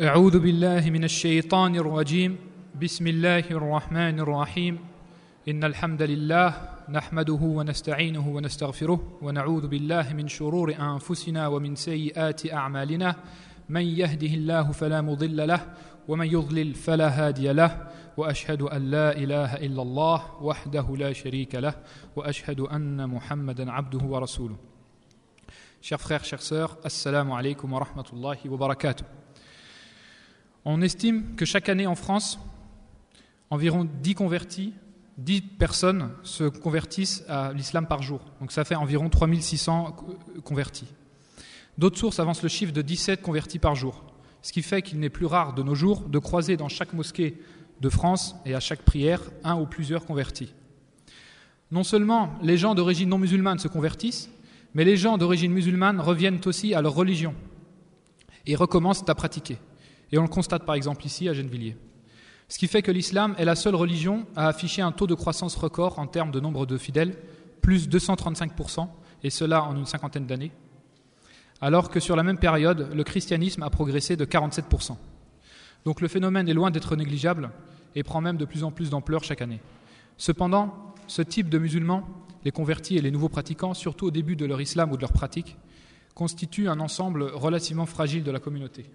أعوذ بالله من الشيطان الرجيم. بسم الله الرحمن الرحيم. إن الحمد لله نحمده ونستعينه ونستغفره ونعوذ بالله من شرور أنفسنا ومن سيئات أعمالنا. من يهده الله فلا مضل له ومن يضلل فلا هادي له. وأشهد أن لا إله إلا الله وحده لا شريك له وأشهد أن محمدا عبده ورسوله. Chers frères, chères sœurs, Assalamu alaikum wa rahmatullahi wa barakatuh. On estime que chaque année en France, environ 10 convertis, 10 personnes se convertissent à l'islam par jour. Donc ça fait environ 3600 convertis. D'autres sources avancent le chiffre de 17 convertis par jour, ce qui fait qu'il n'est plus rare de nos jours de croiser dans chaque mosquée de France et à chaque prière un ou plusieurs convertis. Non seulement les gens d'origine non musulmane se convertissent, mais les gens d'origine musulmane reviennent aussi à leur religion et recommencent à pratiquer. Et on le constate par exemple ici à Gennevilliers. Ce qui fait que l'islam est la seule religion à afficher un taux de croissance record en termes de nombre de fidèles, plus 235%, et cela en une cinquantaine d'années, alors que sur la même période, le christianisme a progressé de 47%. Donc le phénomène est loin d'être négligeable et prend même de plus en plus d'ampleur chaque année. Cependant, ce type de musulmans les convertis et les nouveaux pratiquants, surtout au début de leur islam ou de leur pratique, constituent un ensemble relativement fragile de la communauté.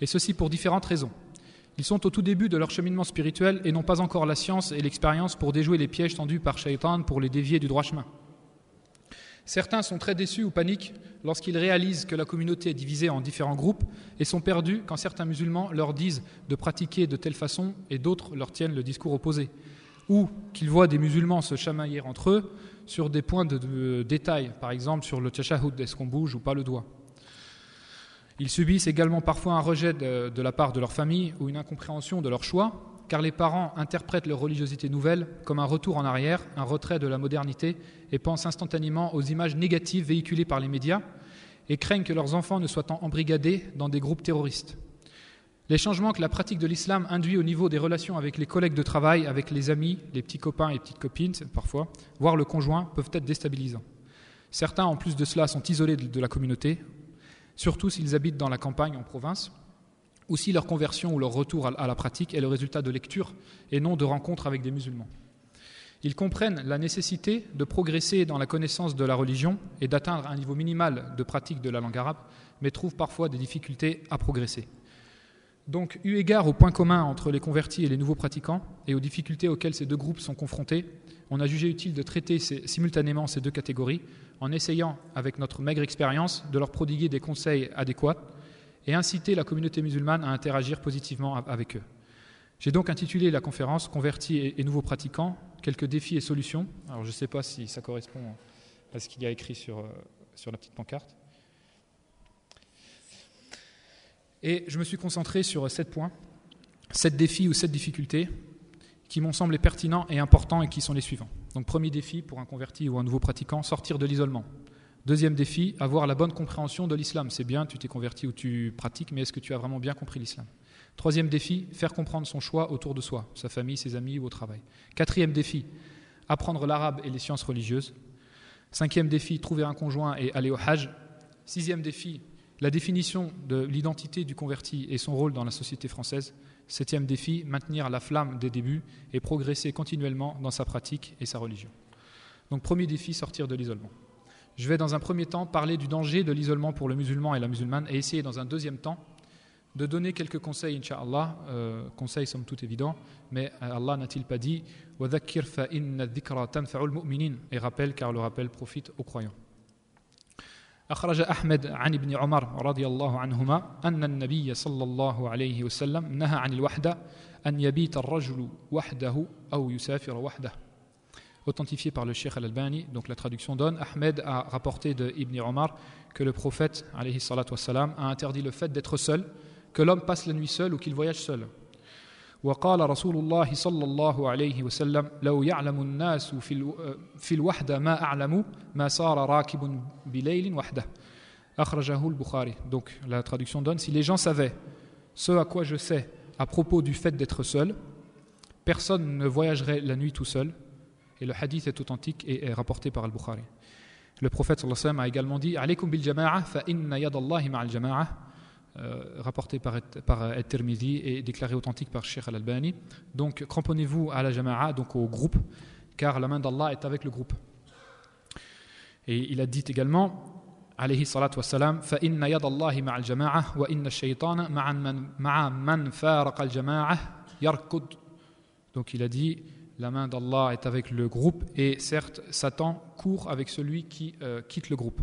Et ceci pour différentes raisons. Ils sont au tout début de leur cheminement spirituel et n'ont pas encore la science et l'expérience pour déjouer les pièges tendus par Shaitan pour les dévier du droit chemin. Certains sont très déçus ou paniquent lorsqu'ils réalisent que la communauté est divisée en différents groupes et sont perdus quand certains musulmans leur disent de pratiquer de telle façon et d'autres leur tiennent le discours opposé ou qu'ils voient des musulmans se chamailler entre eux sur des points de, détail, par exemple sur le tashahhud, est-ce qu'on bouge ou pas le doigt. Ils subissent également parfois un rejet de, la part de leur famille ou une incompréhension de leur choix, car les parents interprètent leur religiosité nouvelle comme un retour en arrière, un retrait de la modernité, et pensent instantanément aux images négatives véhiculées par les médias, et craignent que leurs enfants ne soient embrigadés dans des groupes terroristes. Les changements que la pratique de l'islam induit au niveau des relations avec les collègues de travail, avec les amis, les petits copains et petites copines, parfois, voire le conjoint, peuvent être déstabilisants. Certains, en plus de cela, sont isolés de la communauté, surtout s'ils habitent dans la campagne, en province, ou si leur conversion ou leur retour à la pratique est le résultat de lecture et non de rencontres avec des musulmans. Ils comprennent la nécessité de progresser dans la connaissance de la religion et d'atteindre un niveau minimal de pratique de la langue arabe, mais trouvent parfois des difficultés à progresser. Donc, eu égard aux points communs entre les convertis et les nouveaux pratiquants et aux difficultés auxquelles ces deux groupes sont confrontés, on a jugé utile de traiter simultanément ces deux catégories en essayant, avec notre maigre expérience, de leur prodiguer des conseils adéquats et inciter la communauté musulmane à interagir positivement avec eux. J'ai donc intitulé la conférence Convertis et nouveaux pratiquants, quelques défis et solutions. Alors je ne sais pas si ça correspond à ce qu'il y a écrit sur, euh, sur la petite pancarte. Et je me suis concentré sur sept points, sept défis ou sept difficultés qui m'ont semblé pertinents et importants et qui sont les suivants. Donc premier défi pour un converti ou un nouveau pratiquant, sortir de l'isolement. Deuxième défi, avoir la bonne compréhension de l'islam. C'est bien, tu t'es converti ou tu pratiques, mais est-ce que tu as vraiment bien compris l'islam? Troisième défi, faire comprendre son choix autour de soi, sa famille, ses amis ou au travail. Quatrième défi, apprendre l'arabe et les sciences religieuses. Cinquième défi, trouver un conjoint et aller au hajj. Sixième défi, la définition de l'identité du converti et son rôle dans la société française. Septième défi, maintenir la flamme des débuts et progresser continuellement dans sa pratique et sa religion. Donc premier défi, sortir de l'isolement. Je vais dans un premier temps parler du danger de l'isolement pour le musulman et la musulmane et essayer dans un deuxième temps de donner quelques conseils, Inch'Allah, euh, conseils somme toute évidents, mais Allah n'a-t-il pas dit et rappelle car le rappel profite aux croyants. أخرج أحمد عن ابن عمر رضي الله عنهما أن النبي صلى الله عليه وسلم نهى عن الوحدة أن يبيت الرجل وحده أو يسافر وحده authentifié par le Cheikh Al-Albani. Donc la traduction donne Ahmed a rapporté de Ibn Omar que le prophète wassalam, a interdit le fait d'être seul, que l'homme passe la nuit seul ou qu'il voyage seul. وقال رسول الله صلى الله عليه وسلم لو يعلم الناس في في الوحدة ما أعلموا ما صار راكب بليل وحده أخرجه البخاري donc la traduction donne si les gens savaient ce à quoi je sais à propos du fait d'être seul personne ne voyagerait la nuit tout seul et le hadith est authentique et est rapporté par al-Bukhari le prophète sallallahu alayhi wa sallam a également dit alaykum bil jama'a fa inna yadallahi ma'al jama'a rapporté par, par tirmidhi et déclaré authentique par Sheikh Al-Albani. Donc cramponnez-vous à la jama'a, donc au groupe, car la main d'Allah est avec le groupe. Et il a dit également عليه الصلاة والسلام فإن يد الله مع الجماعة وإن الشيطان مع من, مع من فارق الجماعة يركض Donc il a dit la main d'Allah est avec le groupe et certes Satan court avec celui qui euh, quitte le groupe.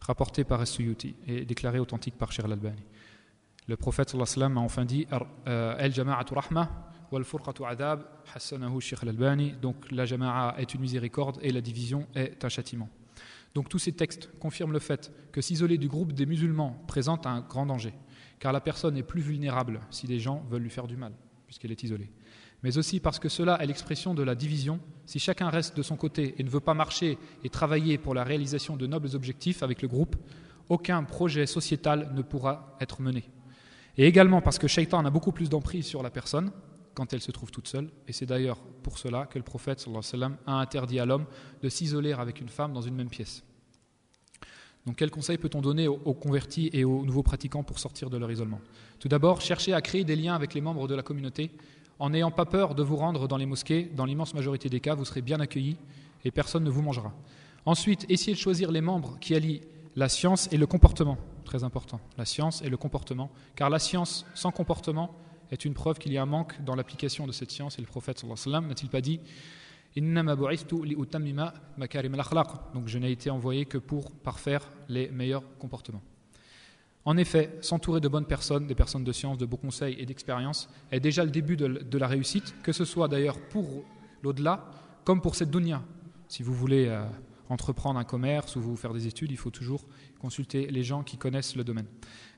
Rapporté par As-Suyuti et déclaré authentique par Shir al-Albani. Le prophète sallallahu alayhi a enfin dit Al-Jama'atu rahma wal furqatu adab hassanahu al-Albani. Donc la jama'a est une miséricorde et la division est un châtiment. Donc tous ces textes confirment le fait que s'isoler du groupe des musulmans présente un grand danger, car la personne est plus vulnérable si des gens veulent lui faire du mal, puisqu'elle est isolée. Mais aussi parce que cela est l'expression de la division. Si chacun reste de son côté et ne veut pas marcher et travailler pour la réalisation de nobles objectifs avec le groupe, aucun projet sociétal ne pourra être mené. Et également parce que Shaitan a beaucoup plus d'emprise sur la personne, quand elle se trouve toute seule. Et c'est d'ailleurs pour cela que le prophète a interdit à l'homme de s'isoler avec une femme dans une même pièce. Donc quel conseil peut-on donner aux, convertis et aux nouveaux pratiquants pour sortir de leur isolement? Tout d'abord, cherchez à créer des liens avec les membres de la communauté en n'ayant pas peur de vous rendre dans les mosquées. Dans l'immense majorité des cas, vous serez bien accueillis et personne ne vous mangera. Ensuite, essayez de choisir les membres qui allient la science et le comportement. Très important, la science et le comportement. Car la science sans comportement est une preuve qu'il y a un manque dans l'application de cette science. Et le prophète n'a-t-il pas dit donc je n'ai été envoyé que pour parfaire les meilleurs comportements. En effet, s'entourer de bonnes personnes, des personnes de science, de beaux conseils et d'expérience est déjà le début de, la réussite, que ce soit d'ailleurs pour l'au-delà comme pour cette dunya. Si vous voulez euh, entreprendre un commerce ou vous faire des études, il faut toujours consulter les gens qui connaissent le domaine.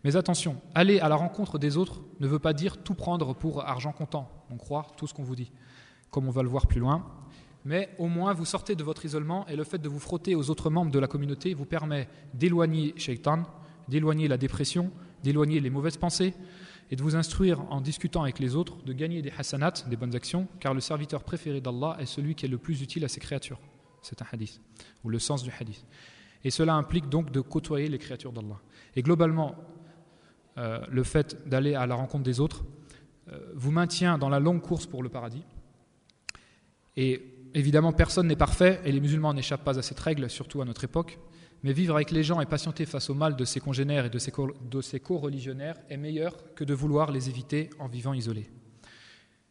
Mais attention, aller à la rencontre des autres ne veut pas dire tout prendre pour argent comptant. On croit tout ce qu'on vous dit, comme on va le voir plus loin. Mais au moins, vous sortez de votre isolement et le fait de vous frotter aux autres membres de la communauté vous permet d'éloigner Shaitan, d'éloigner la dépression, d'éloigner les mauvaises pensées et de vous instruire en discutant avec les autres, de gagner des hasanat, des bonnes actions, car le serviteur préféré d'Allah est celui qui est le plus utile à ses créatures. C'est un hadith, ou le sens du hadith. Et cela implique donc de côtoyer les créatures d'Allah. Et globalement, euh, le fait d'aller à la rencontre des autres euh, vous maintient dans la longue course pour le paradis. Et évidemment, personne n'est parfait et les musulmans n'échappent pas à cette règle, surtout à notre époque. Mais vivre avec les gens et patienter face au mal de ses congénères et de ses co-religionnaires est meilleur que de vouloir les éviter en vivant isolés.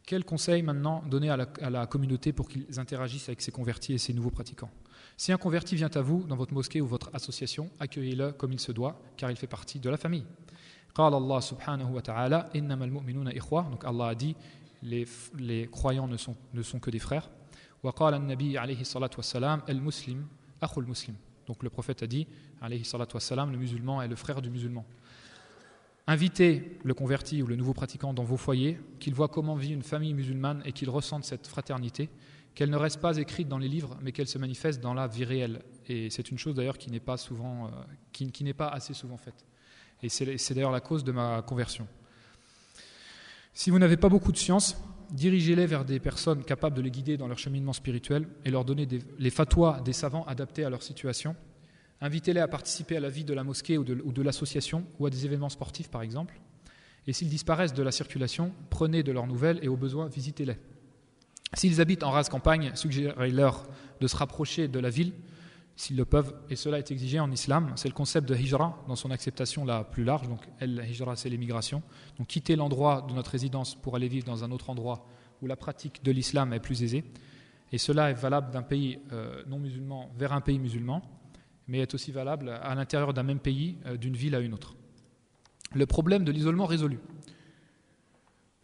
Quel conseil maintenant donner à la, communauté pour qu'ils interagissent avec ces convertis et ces nouveaux pratiquants? Si un converti vient à vous dans votre mosquée ou votre association, accueillez-le comme il se doit, car il fait partie de la famille. Subhanahu wa ta'ala, Donc Allah a dit, les, les croyants ne sont, ne sont que des frères. Donc le prophète a dit, le musulman est le frère du musulman. Invitez le converti ou le nouveau pratiquant dans vos foyers, qu'il voit comment vit une famille musulmane et qu'il ressente cette fraternité, qu'elle ne reste pas écrite dans les livres, mais qu'elle se manifeste dans la vie réelle. Et c'est une chose d'ailleurs qui n'est pas souvent, euh, qui, qui n'est pas assez souvent faite. Et c'est d'ailleurs la cause de ma conversion. Si vous n'avez pas beaucoup de science, dirigez-les vers des personnes capables de les guider dans leur cheminement spirituel et leur donner les fatwas des savants adaptés à leur situation. Invitez-les à participer à la vie de la mosquée ou de, l'association ou à des événements sportifs par exemple. Et s'ils disparaissent de la circulation, prenez de leurs nouvelles et au besoin, visitez-les. S'ils habitent en rase campagne, suggérez-leur de se rapprocher de la ville s'ils le peuvent, et cela est exigé en islam. C'est le concept de hijra dans son acceptation la plus large. Donc, el hijra, c'est l'émigration. Donc, quitter l'endroit de notre résidence pour aller vivre dans un autre endroit où la pratique de l'islam est plus aisée. Et cela est valable d'un pays euh, non musulman vers un pays musulman, mais est aussi valable à l'intérieur d'un même pays, euh, d'une ville à une autre. Le problème de l'isolement résolu.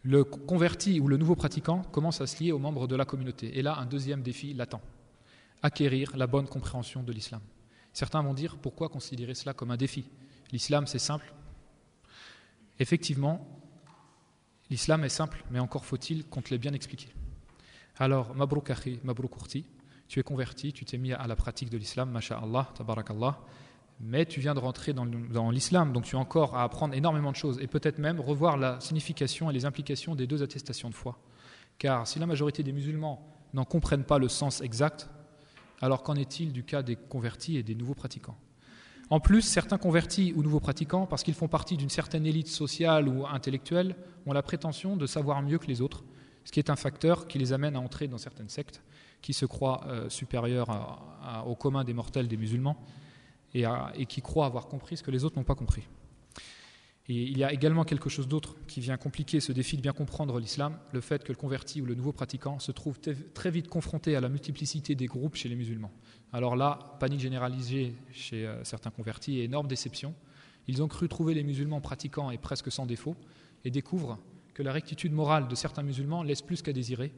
Le converti ou le nouveau pratiquant commence à se lier aux membres de la communauté. Et là, un deuxième défi latent acquérir la bonne compréhension de l'islam. Certains vont dire pourquoi considérer cela comme un défi? L'islam, c'est simple. Effectivement, l'islam est simple, mais encore faut-il qu'on te l'ait bien expliqué. Alors, Mabrouk Akhi, Mabrouk tu es converti, tu t'es mis à la pratique de l'islam, masha'Allah, tabarakallah, mais tu viens de rentrer dans l'islam, donc tu as encore à apprendre énormément de choses et peut-être même revoir la signification et les implications des deux attestations de foi. Car si la majorité des musulmans n'en comprennent pas le sens exact, alors qu'en est-il du cas des convertis et des nouveaux pratiquants? En plus, certains convertis ou nouveaux pratiquants, parce qu'ils font partie d'une certaine élite sociale ou intellectuelle, ont la prétention de savoir mieux que les autres, ce qui est un facteur qui les amène à entrer dans certaines sectes qui se croient euh, supérieurs au commun des mortels des musulmans et, qui croient avoir compris ce que les autres n'ont pas compris. Il y a également quelque chose d'autre qui vient compliquer ce défi de bien comprendre l'islam, le fait que le converti ou le nouveau pratiquant se trouve très vite confronté à la multiplicité des groupes chez les musulmans. Alors là, panique généralisée chez euh, certains convertis et énorme déception. Ils ont cru trouver les musulmans pratiquants et presque sans défaut et découvrent que la rectitude morale de certains musulmans laisse plus qu'à désirer.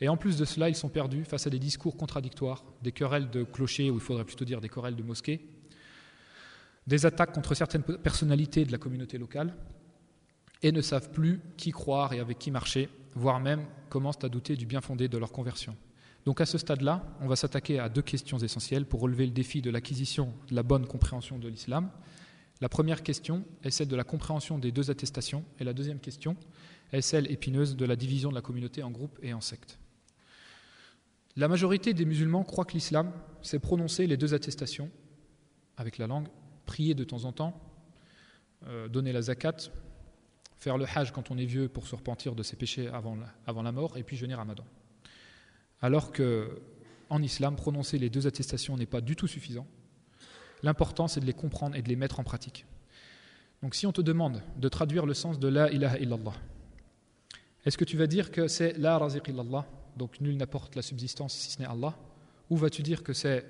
Et en plus de cela, ils sont perdus face à des discours contradictoires, des querelles de clochers, ou il faudrait plutôt dire des querelles de mosquées, des attaques contre certaines personnalités de la communauté locale et ne savent plus qui croire et avec qui marcher, voire même commencent à douter du bien fondé de leur conversion. Donc à ce stade-là, on va s'attaquer à deux questions essentielles pour relever le défi de l'acquisition de la bonne compréhension de l'islam. La première question est celle de la compréhension des deux attestations et la deuxième question est celle épineuse de la division de la communauté en groupes et en sectes. La majorité des musulmans croient que l'islam, c'est prononcer les deux attestations avec la langue prier de temps en temps, euh, donner la zakat, faire le hajj quand on est vieux pour se repentir de ses péchés avant la, mort, et puis jeûner ramadan. Alors que en islam, prononcer les deux attestations n'est pas du tout suffisant. L'important, c'est de les comprendre et de les mettre en pratique. Donc si on te demande de traduire le sens de la ilaha illallah, est-ce que tu vas dire que c'est la raziq illallah, donc nul n'apporte la subsistance si ce n'est Allah, ou vas-tu dire que c'est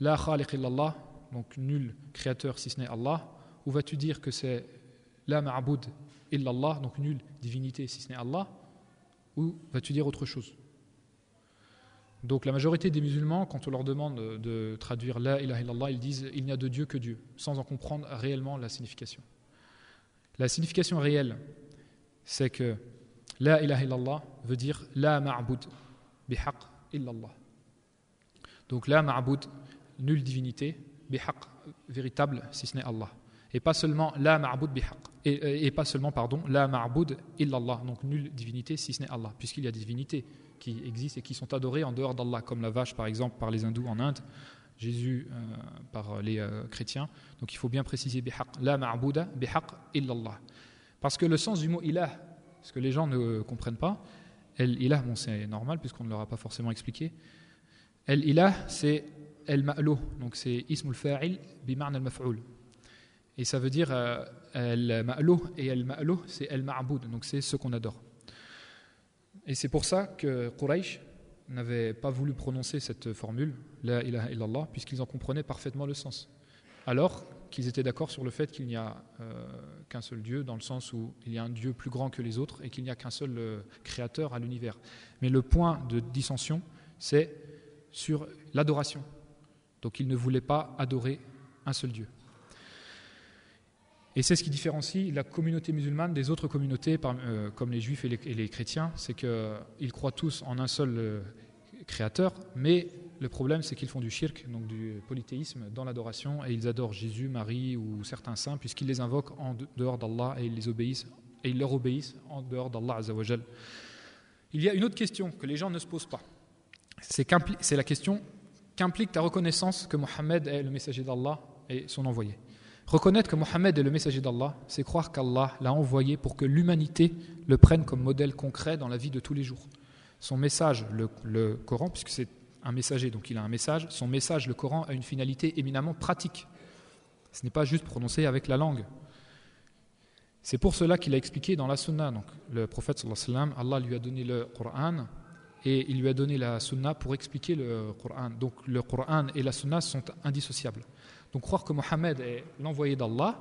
la khaliq illallah, donc nul créateur si ce n'est Allah, ou vas-tu dire que c'est la ma'boud illallah, donc nulle divinité si ce n'est Allah, ou vas-tu dire autre chose? Donc la majorité des musulmans, quand on leur demande de traduire la ilaha illallah, ils disent il n'y a de Dieu que Dieu, sans en comprendre réellement la signification. La signification réelle, c'est que la ilaha illallah veut dire la ma'boud bihaq illallah. Donc la ma'boud, nulle divinité, bihaq, véritable, si ce n'est Allah. Et pas seulement la ma'boud bihaq. Et, et, pas seulement, pardon, la ma'boud illallah, donc nulle divinité si ce n'est Allah, puisqu'il y a des divinités qui existent et qui sont adorées en dehors d'Allah, comme la vache par exemple par les hindous en Inde, Jésus euh, par les euh, chrétiens. Donc il faut bien préciser bihaq, la ma'bouda bihaq illallah. Parce que le sens du mot ilah, ce que les gens ne comprennent pas, el ilah, bon c'est normal puisqu'on ne leur a pas forcément expliqué, el ilah c'est el ma'lo, donc c'est ismul fa'il bimarn al maf'ul. Et ça veut dire euh, el ma'lo et el ma'lo, c'est el ma'boud, donc c'est ce qu'on adore. Et c'est pour ça que Quraysh n'avait pas voulu prononcer cette formule, la ilaha illallah, puisqu'ils en comprenaient parfaitement le sens. Alors qu'ils étaient d'accord sur le fait qu'il n'y a euh, qu'un seul Dieu, dans le sens où il y a un Dieu plus grand que les autres et qu'il n'y a qu'un seul euh, créateur à l'univers. Mais le point de dissension, c'est sur l'adoration. Donc ils ne voulaient pas adorer un seul Dieu. Et c'est ce qui différencie la communauté musulmane des autres communautés, euh, comme les juifs et les, chrétiens, c'est qu'ils croient tous en un seul créateur, mais le problème c'est qu'ils font du shirk, donc du polythéisme, dans l'adoration, et ils adorent Jésus, Marie ou certains saints, puisqu'ils les invoquent en dehors d'Allah et ils les obéissent, et ils leur obéissent en dehors d'Allah Il y a une autre question que les gens ne se posent pas. C'est la question qu'implique ta reconnaissance que Mohammed est le messager d'Allah et son envoyé. Reconnaître que Mohammed est le messager d'Allah, c'est croire qu'Allah l'a envoyé pour que l'humanité le prenne comme modèle concret dans la vie de tous les jours. Son message, le, Coran, puisque c'est un messager, donc il a un message, son message, le Coran, a une finalité éminemment pratique. Ce n'est pas juste prononcé avec la langue. C'est pour cela qu'il a expliqué dans la Sunna. Donc, le prophète, Allah lui a donné le Coran et il lui a donné la sunna pour expliquer le Coran. Donc le Coran et la sunna sont indissociables. Donc croire que Mohammed est l'envoyé d'Allah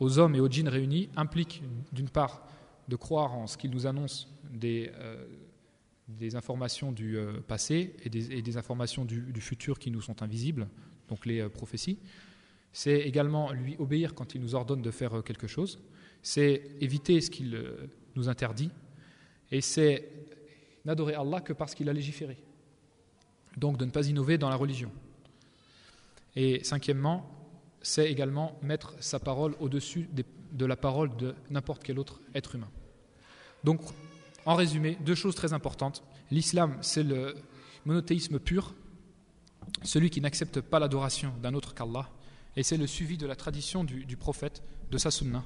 aux hommes et aux djinns réunis implique d'une part de croire en ce qu'il nous annonce des, euh, des informations du euh, passé et des, informations du, futur qui nous sont invisibles, donc les euh, prophéties. C'est également lui obéir quand il nous ordonne de faire quelque chose. C'est éviter ce qu'il nous interdit. Et c'est n'adorer Allah que parce qu'il a légiféré. Donc de ne pas innover dans la religion. Et cinquièmement, c'est également mettre sa parole au-dessus de la parole de n'importe quel autre être humain. Donc, en résumé, deux choses très importantes. L'islam, c'est le monothéisme pur, celui qui n'accepte pas l'adoration d'un autre qu'Allah. et c'est le suivi de la tradition du, prophète, de sa sunna.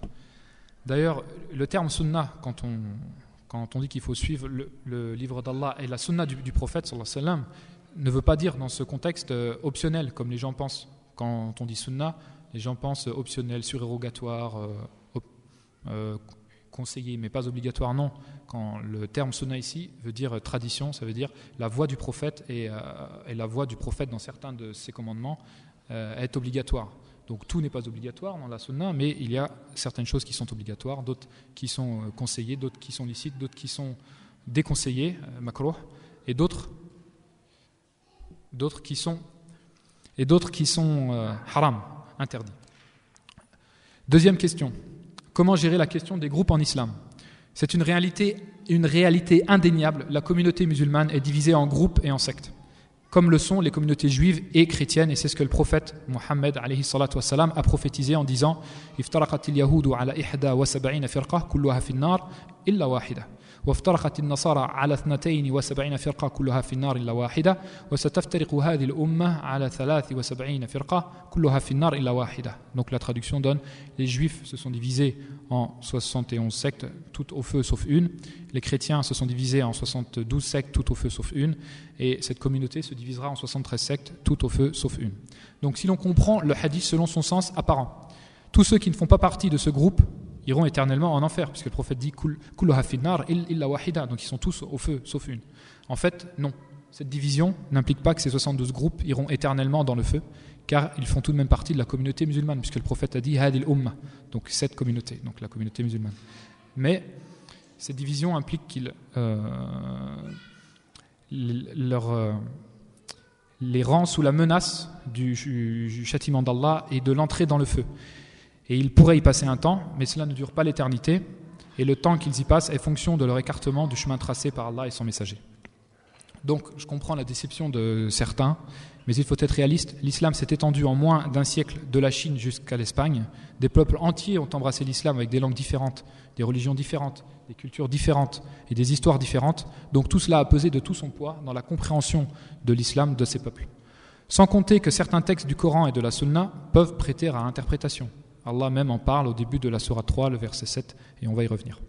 D'ailleurs, le terme sunna, quand on, dit qu'il faut suivre le, livre d'Allah et la sunna du, prophète, sallam, ne veut pas dire dans ce contexte euh, optionnel, comme les gens pensent. Quand on dit sunna, les gens pensent optionnel, surérogatoire, euh, euh, conseillé, mais pas obligatoire, non. Quand le terme sunna ici veut dire tradition, ça veut dire la voix du prophète et, et la voix du prophète dans certains de ses commandements est obligatoire. Donc tout n'est pas obligatoire dans la sunna, mais il y a certaines choses qui sont obligatoires, d'autres qui sont euh, conseillées, d'autres qui sont licites, d'autres qui sont déconseillées, euh, et d'autres qui sont et d'autres qui sont euh, haram, interdits. Deuxième question. Comment gérer la question des groupes en islam C'est une réalité, une réalité indéniable. La communauté musulmane est divisée en groupes et en sectes comme le sont les communautés juives et chrétiennes, et c'est ce que le prophète Mohammed a prophétisé en disant وافترقت النصارى على 72 فرقة كلها في النار إلا واحدة وستفترق هذه الأمة على 73 فرقة كلها في النار إلا واحدة Donc la traduction donne les juifs se sont divisés en 71 sectes toutes au feu sauf une les chrétiens se sont divisés en 72 sectes toutes au feu sauf une et cette communauté se divisera en 73 sectes toutes au feu sauf une donc si l'on comprend le hadith selon son sens apparent tous ceux qui ne font pas partie de ce groupe iront éternellement en enfer, puisque le prophète dit wahida, donc ils sont tous au feu, sauf une. En fait, non. Cette division n'implique pas que ces 72 groupes iront éternellement dans le feu, car ils font tout de même partie de la communauté musulmane, puisque le prophète a dit hadil umma, donc cette communauté, donc la communauté musulmane. Mais cette division implique qu'ils euh, leur, euh, les rend sous la menace du châtiment d'Allah et de l'entrée dans le feu. Et ils pourraient y passer un temps, mais cela ne dure pas l'éternité, et le temps qu'ils y passent est fonction de leur écartement du chemin tracé par Allah et son messager. Donc, je comprends la déception de certains, mais il faut être réaliste. L'islam s'est étendu en moins d'un siècle de la Chine jusqu'à l'Espagne. Des peuples entiers ont embrassé l'islam avec des langues différentes, des religions différentes, des cultures différentes et des histoires différentes. Donc tout cela a pesé de tout son poids dans la compréhension de l'islam de ces peuples. Sans compter que certains textes du Coran et de la Sunna peuvent prêter à interprétation. Allah même en parle au début de la Surah 3, le verset 7, et on va y revenir.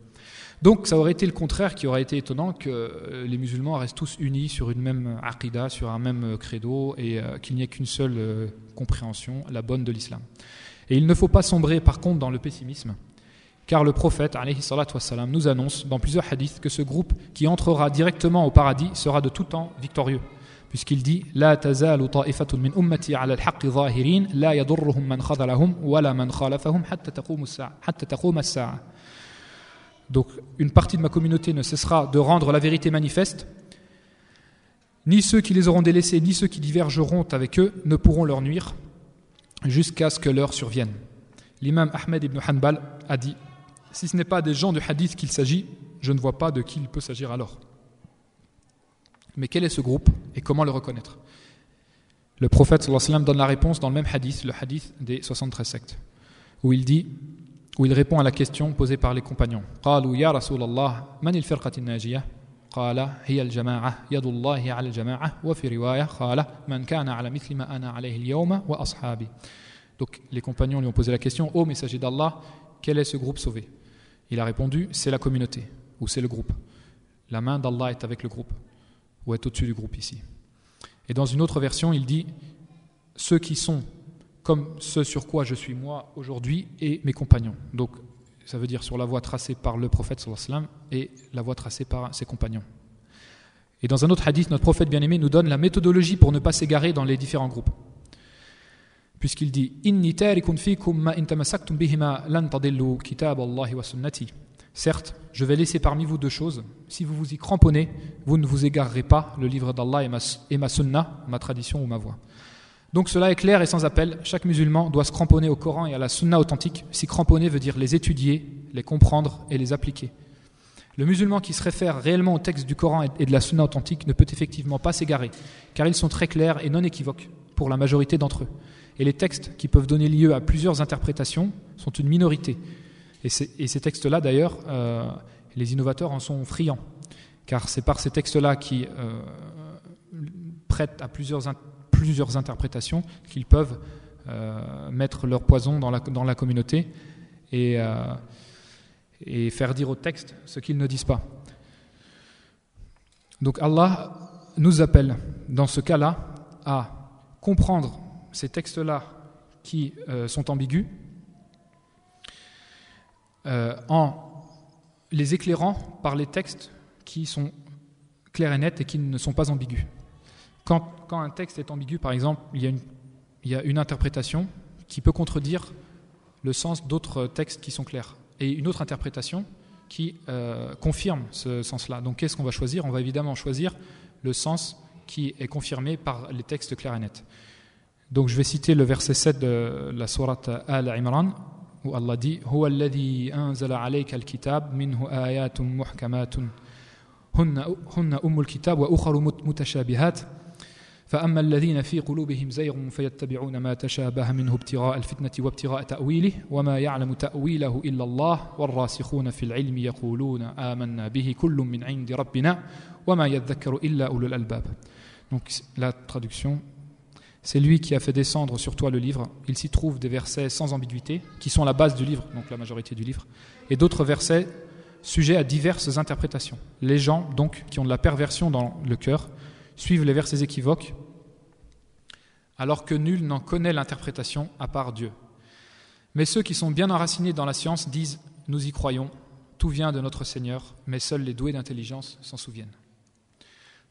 Donc ça aurait été le contraire qui aurait été étonnant que euh, les musulmans restent tous unis sur une même aqidah, sur un même euh, credo, et euh, qu'il n'y ait qu'une seule compréhension, la bonne de l'islam. Et il ne faut pas sombrer par contre dans le pessimisme, car le prophète nous annonce dans plusieurs hadiths que ce groupe qui entrera directement au paradis sera de tout temps victorieux puisqu'il dit La tazalu ta'ifatun min ummati al-haqqi zahirin la man khadalahum wala man khalafahum hatta. Donc une partie de ma communauté ne cessera de rendre la vérité manifeste. Ni ceux qui les auront délaissés, ni ceux qui divergeront avec eux ne pourront leur nuire jusqu'à ce que l'heure survienne. L'imam Ahmed ibn Hanbal a dit Si ce n'est pas des gens de hadith qu'il s'agit, je ne vois pas de qui il peut s'agir alors. Mais quel est ce groupe et comment le reconnaître Le prophète sallam donne la réponse dans le même hadith, le hadith des 73 sectes, où il dit, où il répond à la question posée par les compagnons. قالوا يا رسول الله من الفرقة الناجية؟ قال هي الجماعة يد الله على الجماعة وفي رواية قال من كان على مثل ما أنا عليه اليوم وأصحابي Donc les compagnons lui ont posé la question Ô messager d'Allah, quel est ce groupe sauvé Il a répondu C'est la communauté, ou c'est le groupe. La main d'Allah est avec le groupe ou est au-dessus du groupe ici. Et dans une autre version, il dit ceux qui sont comme ce sur quoi je suis moi aujourd'hui et mes compagnons. Donc ça veut dire sur la voie tracée par le prophète sallam et la voie tracée par ses compagnons. Et dans un autre hadith, notre prophète bien-aimé nous donne la méthodologie pour ne pas s'égarer dans les différents groupes. Puisqu'il dit Inni fikum ma bihima lan kitab Allah wa sunnati. Certes, je vais laisser parmi vous deux choses. Si vous vous y cramponnez, vous ne vous égarerez pas, le livre d'Allah et ma, et ma sunna, ma tradition ou ma voix. Donc cela est clair et sans appel. Chaque musulman doit se cramponner au Coran et à la sunna authentique. Si cramponner veut dire les étudier, les comprendre et les appliquer. Le musulman qui se réfère réellement au texte du Coran et de la sunna authentique ne peut effectivement pas s'égarer, car ils sont très clairs et non équivoques pour la majorité d'entre eux. Et les textes qui peuvent donner lieu à plusieurs interprétations sont une minorité, et, ces textes-là, d'ailleurs, euh, les innovateurs en sont friands, car c'est par ces textes-là qui euh, prêtent à plusieurs, interprétations qu'ils peuvent mettre leur poison dans la, communauté et, faire dire au texte ce qu'ils ne disent pas. Donc Allah nous appelle dans ce cas-là à comprendre ces textes-là qui euh, sont ambigus euh, en les éclairant par les textes qui sont clairs et nets et qui ne sont pas ambigus. Quand, un texte est ambigu, par exemple, il y, a une, interprétation qui peut contredire le sens d'autres textes qui sont clairs. Et une autre interprétation qui euh, confirme ce sens-là. Donc qu'est-ce qu'on va choisir? On va évidemment choisir le sens qui est confirmé par les textes clairs et nets. Donc je vais citer le verset 7 de la sourate Al-Imran Allah dit هو الذي أنزل عليك الكتاب منه آيات محكمات. هن هن أم الكتاب وأخر متشابهات. فأما الذين في قلوبهم زيغ فيتبعون ما تشابه منه ابتغاء الفتنة وابتغاء تأويله وما يعلم تأويله إلا الله والراسخون في العلم يقولون آمنا به كل من عند ربنا وما يذكر إلا أولو الألباب. Donc la traduction, c'est lui qui a fait descendre sur toi le livre. Il s'y trouve des versets sans ambiguïté, qui sont la base du livre, donc la majorité du livre, et d'autres versets sujets à diverses interprétations. Les gens, donc, qui ont de la perversion dans le cœur, suivent les versets équivoques, alors que nul n'en connaît l'interprétation à part Dieu. Mais ceux qui sont bien enracinés dans la science disent Nous y croyons, tout vient de notre Seigneur, mais seuls les doués d'intelligence s'en souviennent.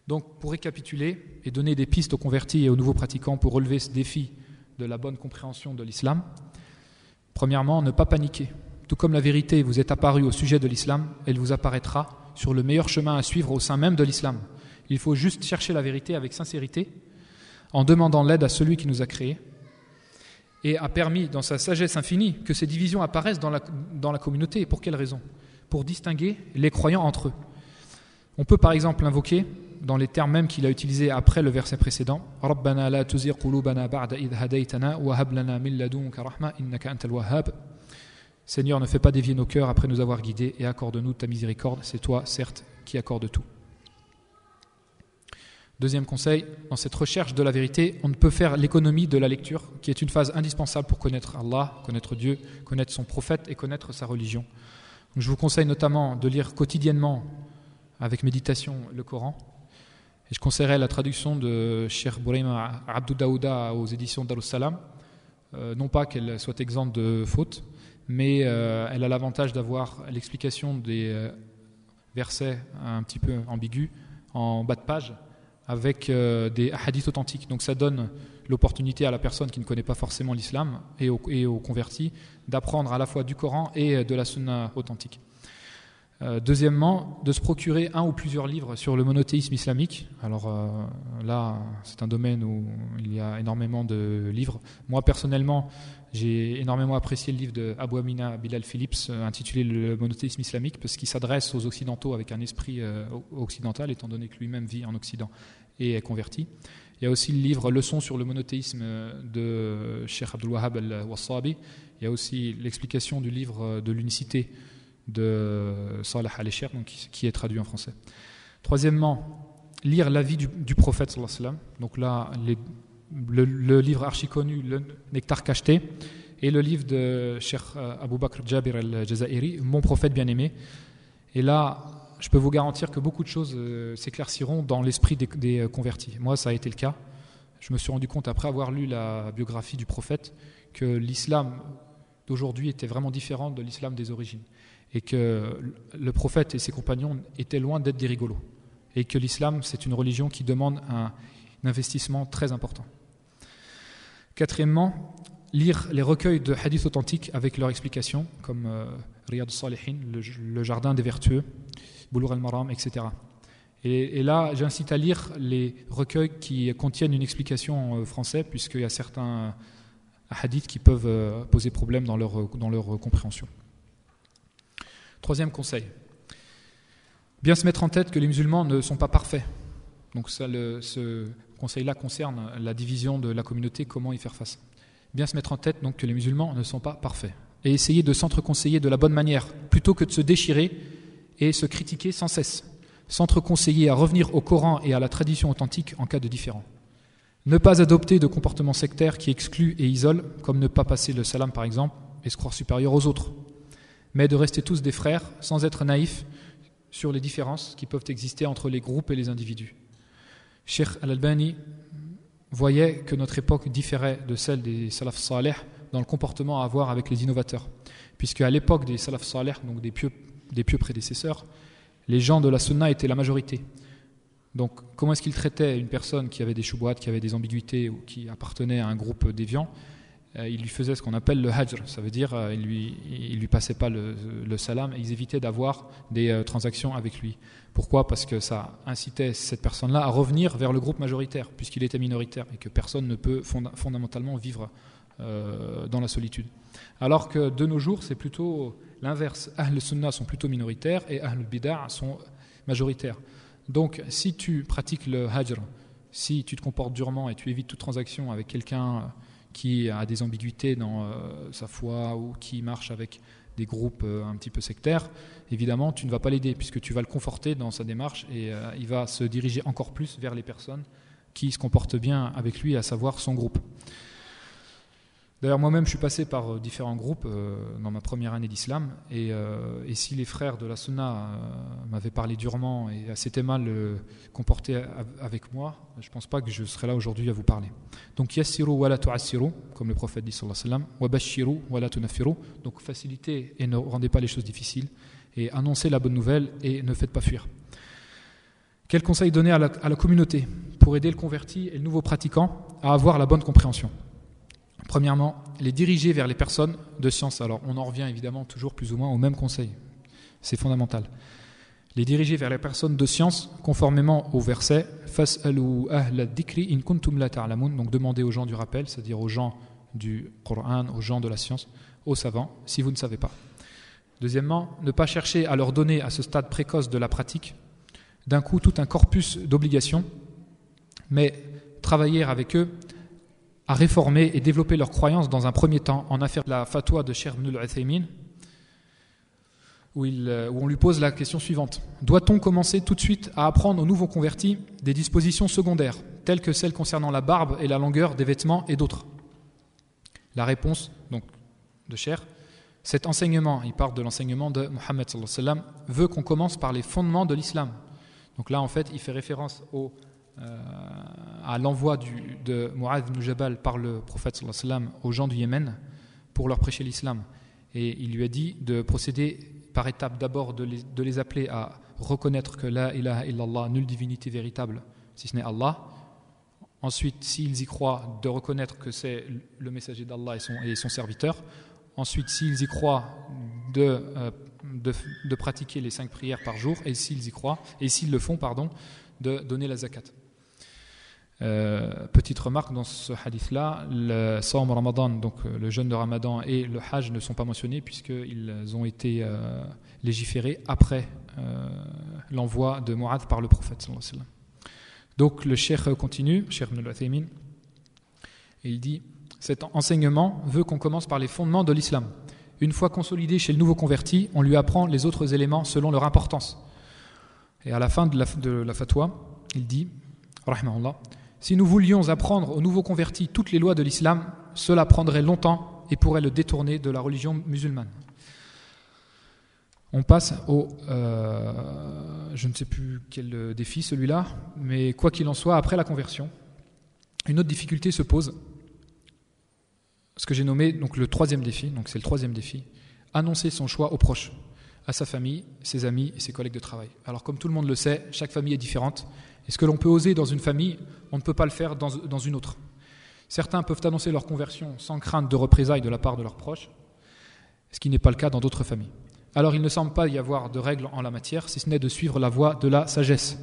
Donc, pour récapituler et donner des pistes aux convertis et aux nouveaux pratiquants pour relever ce défi de la bonne compréhension de l'islam, premièrement, ne pas paniquer. Tout comme la vérité vous est apparue au sujet de l'islam, elle vous apparaîtra sur le meilleur chemin à suivre au sein même de l'islam. Il faut juste chercher la vérité avec sincérité, en demandant l'aide à celui qui nous a créés, et a permis, dans sa sagesse infinie, que ces divisions apparaissent dans la, communauté. Pour quelle raison? Pour distinguer les croyants entre eux. On peut par exemple invoquer dans les termes mêmes qu'il a utilisés après le verset précédent Seigneur, ne fais pas dévier nos cœurs après nous avoir guidés et accorde-nous ta miséricorde. C'est toi, certes, qui accorde tout. Deuxième conseil, dans cette recherche de la vérité, on ne peut faire l'économie de la lecture, qui est une phase indispensable pour connaître Allah, connaître Dieu, connaître son prophète et connaître sa religion. je vous conseille notamment de lire quotidiennement, avec méditation, le Coran. Et je conseillerais la traduction de Bouraim Abdou Daouda aux éditions Darussalam. Euh, non pas qu'elle soit exempte de fautes, mais euh, elle a l'avantage d'avoir l'explication des euh, versets un petit peu ambigus en bas de page avec euh, des hadiths authentiques. Donc ça donne l'opportunité à la personne qui ne connaît pas forcément l'islam et aux, convertis d'apprendre à la fois du Coran et de la sunna authentique. Euh, deuxièmement, de se procurer un ou plusieurs livres sur le monothéisme islamique. Alors euh, là, c'est un domaine où il y a énormément de livres. Moi, personnellement, j'ai énormément apprécié le livre de Abu Amina Bilal Phillips intitulé Le monothéisme islamique parce qu'il s'adresse aux Occidentaux avec un esprit occidental, étant donné que lui-même vit en Occident et est converti. Il y a aussi le livre Leçons sur le monothéisme de Sheikh Abdul Wahhab al-Wassabi. Il y a aussi l'explication du livre de l'unicité de Salah al-Eshir, qui est traduit en français. Troisièmement, lire l'avis du, du prophète. Donc là, le, livre archi connu, Le Nectar cacheté, et le livre de Sheikh Abu Bakr Jabir al-Jazairi, Mon prophète bien-aimé. Et là, je peux vous garantir que beaucoup de choses euh, s'éclairciront dans l'esprit des, euh, convertis. Moi, ça a été le cas. Je me suis rendu compte, après avoir lu la biographie du prophète, que l'islam d'aujourd'hui était vraiment différent de l'islam des origines. Et que le prophète et ses compagnons étaient loin d'être des rigolos. Et que l'islam, c'est une religion qui demande un, investissement très important. Quatrièmement, lire les recueils de hadiths authentiques avec leur explication, comme euh, Riyad Salihin, le, jardin des vertueux, Boulour al-Maram, etc. Et, là, j'incite à lire les recueils qui contiennent une explication en français, puisqu'il y a certains hadiths qui peuvent euh, poser problème dans leur compréhension. Troisième conseil, bien se mettre en tête que les musulmans ne sont pas parfaits. Donc ce conseil-là concerne la division de la communauté, comment y faire face. Bien se mettre en tête que les musulmans ne sont pas parfaits et essayer de s'entreconseiller de la bonne manière, plutôt que de se déchirer et se critiquer sans cesse. S'entreconseiller à revenir au Coran et à la tradition authentique en cas de différend. Ne pas adopter de comportement sectaire qui exclut et isole, comme ne pas passer le salam par exemple, et se croire supérieur aux autres, mais de rester tous des frères sans être naïfs sur les différences qui peuvent exister entre les groupes et les individus. Sheikh Al-Albani voyait que notre époque différait de celle des salaf salih dans le comportement à avoir avec les innovateurs. Puisque à l'époque des salaf salih, donc des pieux, des pieux prédécesseurs, les gens de la sunna étaient la majorité. Donc comment est-ce qu'ils traitaient une personne qui avait des choubouates, qui avait des ambiguïtés ou qui appartenait à un groupe déviant? Euh, Ils lui faisaient ce qu'on appelle le hajr, ça veut dire euh, ils lui, ils lui passaient pas le, salam et ils évitaient d'avoir des euh, transactions avec lui. Pourquoi? Parce que ça incitait cette personne-là à revenir vers le groupe majoritaire, puisqu'il était minoritaire et que personne ne peut fondamentalement vivre dans la solitude. Alors que de nos jours, c'est plutôt l'inverse. Ahl sunnah sont plutôt minoritaires et Ahl bid'ah sont majoritaires. Donc, si tu pratiques le hajr, si tu te comportes durement et tu évites toute transaction avec quelqu'un qui a des ambiguïtés dans euh, sa foi ou qui marche avec des groupes euh, un petit peu sectaires, évidemment, tu ne vas pas l'aider puisque tu vas le conforter dans sa démarche et il va se diriger encore plus vers les personnes qui se comportent bien avec lui, à savoir son groupe. D'ailleurs, moi-même, je suis passé par euh, différents groupes euh, dans ma première année d'islam, euh, et, si les frères de la Sunna m'avaient parlé durement et s'étaient mal comportés avec moi, je ne pense pas que je serais là aujourd'hui à vous parler. Donc, yassiru wa la comme le prophète dit sallallahu alayhi wa sallam, wa tunaffiru, donc facilitez et ne rendez pas les choses difficiles, et annoncez la bonne nouvelle et ne faites pas fuir. Quel conseil donner à la communauté pour aider le converti et le nouveau pratiquant à avoir la bonne compréhension? Premièrement, les diriger vers les personnes de science. Alors, on en revient évidemment toujours plus ou moins au même conseil. C'est fondamental. Les diriger vers les personnes de science, conformément au verset in kuntum donc demandez aux gens du rappel, c'est-à-dire aux gens du Coran, aux gens de la science, aux savants, si vous ne savez pas. Deuxièmement, ne pas chercher à leur donner à ce stade précoce de la pratique d'un coup tout un corpus d'obligations, mais travailler avec eux à réformer et développer leurs croyances dans un premier temps en affaire de la fatwa de Cheikh Ibn al où, euh, où on lui pose la question suivante. Doit-on commencer tout de suite à apprendre aux nouveaux convertis des dispositions secondaires, telles que celles concernant la barbe et la longueur des vêtements et d'autres? La réponse donc, de Cher, cet enseignement, il parle de l'enseignement de Mohammed veut qu'on commence par les fondements de l'islam. Donc là, en fait, il fait référence au euh, à l'envoi de Mu'adh ibn Jabal par le prophète sallam aux gens du Yémen pour leur prêcher l'islam. Et il lui a dit de procéder par étapes, d'abord de, les, appeler à reconnaître que la ilaha illallah, nulle divinité véritable, si ce n'est Allah. Ensuite, s'ils y croient, de reconnaître que c'est le messager d'Allah et son, serviteur. Ensuite, s'ils y croient, de, euh, de, de, pratiquer les cinq prières par jour. Et s'ils y croient, et s'ils le font, pardon, de donner la zakat. Euh, petite remarque dans ce hadith-là, le Sawm Ramadan, donc euh, le jeûne de Ramadan et le Hajj ne sont pas mentionnés puisqu'ils ont été euh, légiférés après l'envoi de Mu'adh par le prophète. Donc le Cheikh continue, et il dit Cet enseignement veut qu'on commence par les fondements de l'islam. Une fois consolidé chez le nouveau converti, on lui apprend les autres éléments selon leur importance. Et à la fin de la, de la fatwa, il dit Rahimahullah si nous voulions apprendre aux nouveaux convertis toutes les lois de l'islam, cela prendrait longtemps et pourrait le détourner de la religion musulmane. On passe au, euh, je ne sais plus quel défi celui-là, mais quoi qu'il en soit, après la conversion, une autre difficulté se pose, ce que j'ai nommé donc le troisième défi, donc c'est le troisième défi, annoncer son choix aux proches, à sa famille, ses amis et ses collègues de travail. Alors comme tout le monde le sait, chaque famille est différente, et ce que l'on peut oser dans une famille, on ne peut pas le faire dans, une autre. Certains peuvent annoncer leur conversion sans crainte de représailles de la part de leurs proches, ce qui n'est pas le cas dans d'autres familles. Alors il ne semble pas y avoir de règles en la matière, si ce n'est de suivre la voie de la sagesse.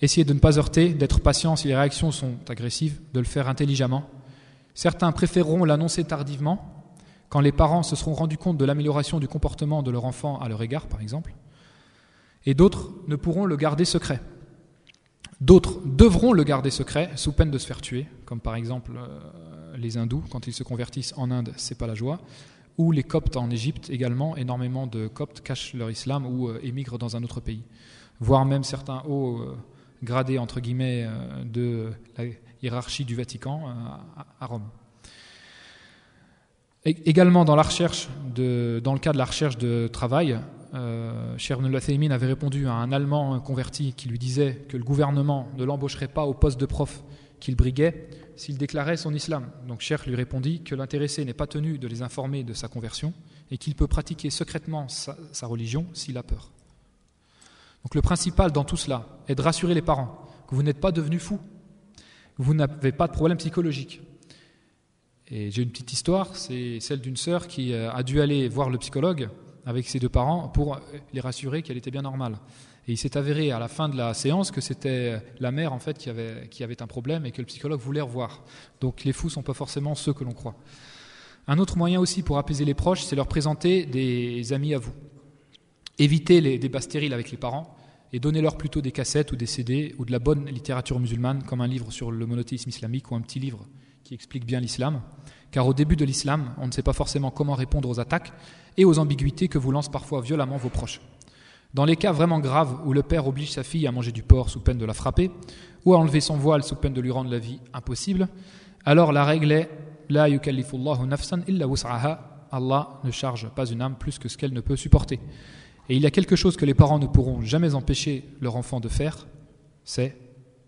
Essayer de ne pas heurter, d'être patient si les réactions sont agressives, de le faire intelligemment. Certains préféreront l'annoncer tardivement, quand les parents se seront rendus compte de l'amélioration du comportement de leur enfant à leur égard, par exemple. Et d'autres ne pourront le garder secret. D'autres devront le garder secret sous peine de se faire tuer, comme par exemple euh, les hindous, quand ils se convertissent en Inde, c'est pas la joie, ou les coptes en Égypte également, énormément de coptes cachent leur islam ou euh, émigrent dans un autre pays, voire même certains hauts euh, gradé entre guillemets de la hiérarchie du Vatican à Rome. Également dans la recherche, dans le cas de la recherche de travail, euh, Cher avait répondu à un Allemand converti qui lui disait que le gouvernement ne l'embaucherait pas au poste de prof qu'il briguait s'il déclarait son islam. Donc Cher lui répondit que l'intéressé n'est pas tenu de les informer de sa conversion et qu'il peut pratiquer secrètement sa, sa religion s'il a peur. Donc le principal dans tout cela est de rassurer les parents que vous n'êtes pas devenus fous, vous n'avez pas de problème psychologique. Et j'ai une petite histoire, c'est celle d'une sœur qui euh, a dû aller voir le psychologue avec ses deux parents pour les rassurer qu'elle était bien normale. Et il s'est avéré à la fin de la séance que c'était la mère en fait qui avait, qui avait un problème et que le psychologue voulait revoir. Donc les fous ne sont pas forcément ceux que l'on croit. Un autre moyen aussi pour apaiser les proches, c'est leur présenter des amis à vous. Évitez les débats stériles avec les parents et donnez-leur plutôt des cassettes ou des CD ou de la bonne littérature musulmane comme un livre sur le monothéisme islamique ou un petit livre qui explique bien l'islam, car au début de l'islam, on ne sait pas forcément comment répondre aux attaques et aux ambiguïtés que vous lancent parfois violemment vos proches. Dans les cas vraiment graves où le père oblige sa fille à manger du porc sous peine de la frapper, ou à enlever son voile sous peine de lui rendre la vie impossible, alors la règle est La nafsan illa Allah ne charge pas une âme plus que ce qu'elle ne peut supporter. Et il y a quelque chose que les parents ne pourront jamais empêcher leur enfant de faire, c'est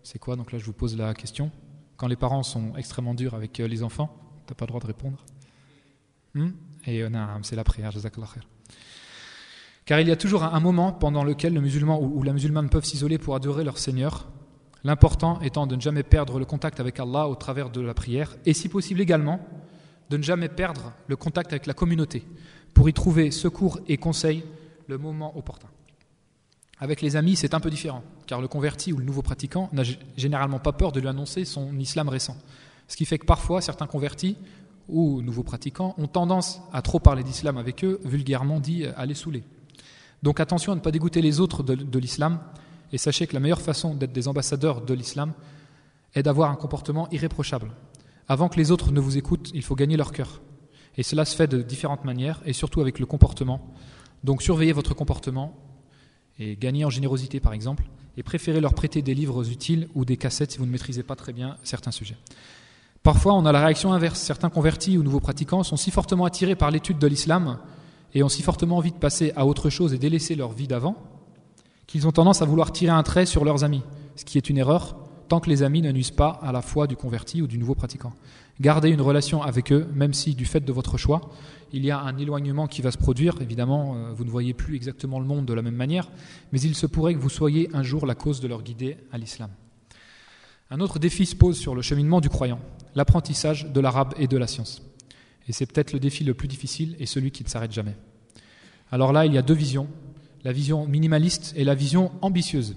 c'est quoi? Donc là, je vous pose la question quand les parents sont extrêmement durs avec euh, les enfants, tu n'as pas le droit de répondre. Hmm? Et c'est la prière, Car il y a toujours un moment pendant lequel le musulman ou la musulmane peuvent s'isoler pour adorer leur Seigneur, l'important étant de ne jamais perdre le contact avec Allah au travers de la prière, et si possible également de ne jamais perdre le contact avec la communauté, pour y trouver secours et conseil le moment opportun. Avec les amis, c'est un peu différent, car le converti ou le nouveau pratiquant n'a généralement pas peur de lui annoncer son islam récent. Ce qui fait que parfois, certains convertis ou nouveaux pratiquants ont tendance à trop parler d'islam avec eux, vulgairement dit à les saouler. Donc attention à ne pas dégoûter les autres de, de l'islam, et sachez que la meilleure façon d'être des ambassadeurs de l'islam est d'avoir un comportement irréprochable. Avant que les autres ne vous écoutent, il faut gagner leur cœur. Et cela se fait de différentes manières, et surtout avec le comportement. Donc surveillez votre comportement, et gagner en générosité par exemple, et préférez leur prêter des livres utiles ou des cassettes si vous ne maîtrisez pas très bien certains sujets. Parfois, on a la réaction inverse. Certains convertis ou nouveaux pratiquants sont si fortement attirés par l'étude de l'islam et ont si fortement envie de passer à autre chose et délaisser leur vie d'avant qu'ils ont tendance à vouloir tirer un trait sur leurs amis, ce qui est une erreur tant que les amis ne nuisent pas à la foi du converti ou du nouveau pratiquant. Gardez une relation avec eux, même si du fait de votre choix, il y a un éloignement qui va se produire. Évidemment, euh, vous ne voyez plus exactement le monde de la même manière, mais il se pourrait que vous soyez un jour la cause de leur guider à l'islam. Un autre défi se pose sur le cheminement du croyant, l'apprentissage de l'arabe et de la science. Et c'est peut-être le défi le plus difficile et celui qui ne s'arrête jamais. Alors là, il y a deux visions, la vision minimaliste et la vision ambitieuse.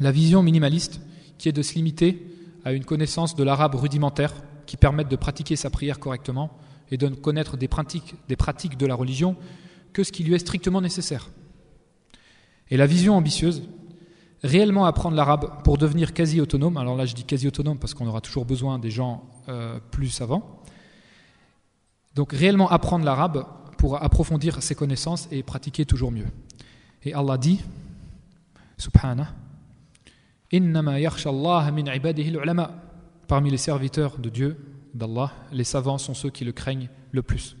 La vision minimaliste, qui est de se limiter à une connaissance de l'arabe rudimentaire, qui permettent de pratiquer sa prière correctement et de connaître des pratiques, des pratiques de la religion que ce qui lui est strictement nécessaire. Et la vision ambitieuse, réellement apprendre l'arabe pour devenir quasi autonome, alors là je dis quasi autonome parce qu'on aura toujours besoin des gens euh, plus savants, donc réellement apprendre l'arabe pour approfondir ses connaissances et pratiquer toujours mieux. Et Allah dit, subhanah, innama Allah min ibadihi Parmi les serviteurs de Dieu, d'Allah, les savants sont ceux qui le craignent le plus.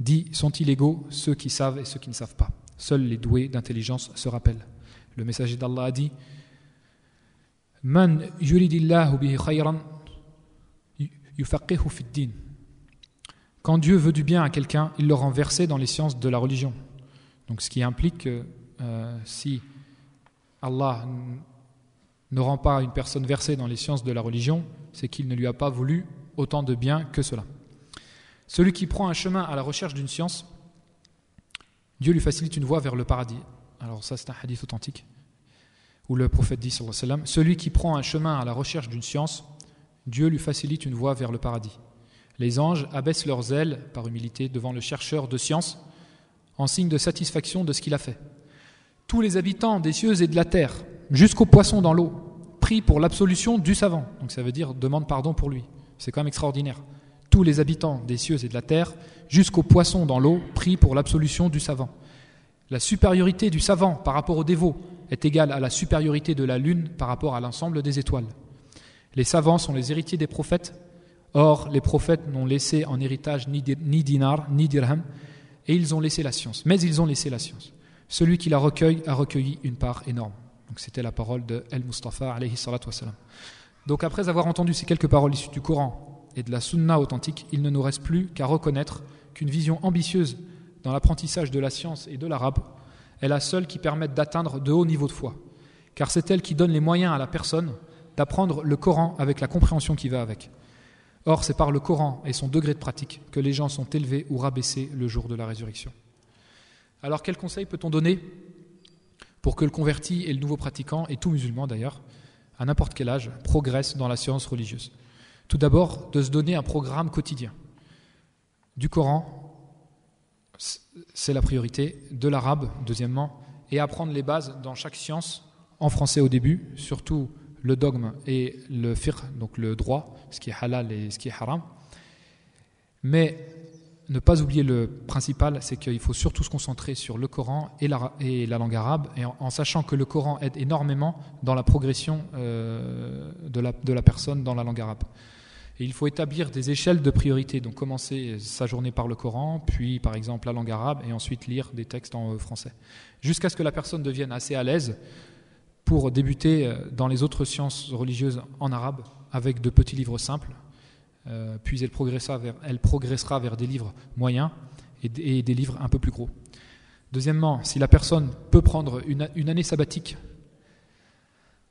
Dis, sont-ils égaux ceux qui savent et ceux qui ne savent pas? Seuls les doués d'intelligence se rappellent. Le messager d'Allah a dit Quand Dieu veut du bien à quelqu'un, il le rend versé dans les sciences de la religion. Donc ce qui implique que euh, si Allah ne rend pas une personne versée dans les sciences de la religion, c'est qu'il ne lui a pas voulu autant de bien que cela. Celui qui prend un chemin à la recherche d'une science, Dieu lui facilite une voie vers le paradis. Alors ça c'est un hadith authentique, où le prophète dit, celui qui prend un chemin à la recherche d'une science, Dieu lui facilite une voie vers le paradis. Les anges abaissent leurs ailes par humilité devant le chercheur de science en signe de satisfaction de ce qu'il a fait. Tous les habitants des cieux et de la terre, jusqu'aux poissons dans l'eau, prient pour l'absolution du savant. Donc ça veut dire demande pardon pour lui. C'est quand même extraordinaire. tous les habitants des cieux et de la terre, jusqu'aux poissons dans l'eau, pris pour l'absolution du savant. La supériorité du savant par rapport au dévot est égale à la supériorité de la lune par rapport à l'ensemble des étoiles. Les savants sont les héritiers des prophètes. Or, les prophètes n'ont laissé en héritage ni dinar, ni dirham, et ils ont laissé la science. Mais ils ont laissé la science. Celui qui la recueille a recueilli une part énorme. C'était la parole de El Mustafa alayhi salatu Donc après avoir entendu ces quelques paroles issues du Coran et de la Sunna authentique, il ne nous reste plus qu'à reconnaître qu'une vision ambitieuse dans l'apprentissage de la science et de l'arabe est la seule qui permette d'atteindre de hauts niveaux de foi. Car c'est elle qui donne les moyens à la personne d'apprendre le Coran avec la compréhension qui va avec. Or, c'est par le Coran et son degré de pratique que les gens sont élevés ou rabaissés le jour de la résurrection. Alors, quel conseil peut-on donner pour que le converti et le nouveau pratiquant, et tout musulman d'ailleurs, à n'importe quel âge, progressent dans la science religieuse Tout d'abord, de se donner un programme quotidien. Du Coran, c'est la priorité, de l'arabe, deuxièmement, et apprendre les bases dans chaque science, en français au début, surtout le dogme et le fiqh, donc le droit, ce qui est halal et ce qui est haram. Mais ne pas oublier le principal, c'est qu'il faut surtout se concentrer sur le Coran et la, langue arabe, en, sachant que le Coran aide énormément dans la progression euh, de, la, personne dans la langue arabe. Il faut établir des échelles de priorité, donc commencer sa journée par le Coran, puis par exemple la langue arabe, et ensuite lire des textes en français, jusqu'à ce que la personne devienne assez à l'aise pour débuter euh, dans les autres sciences religieuses en arabe avec de petits livres simples, euh, puis elle progressera, vers, des livres moyens et, des livres un peu plus gros. Deuxièmement, si la personne peut prendre une année sabbatique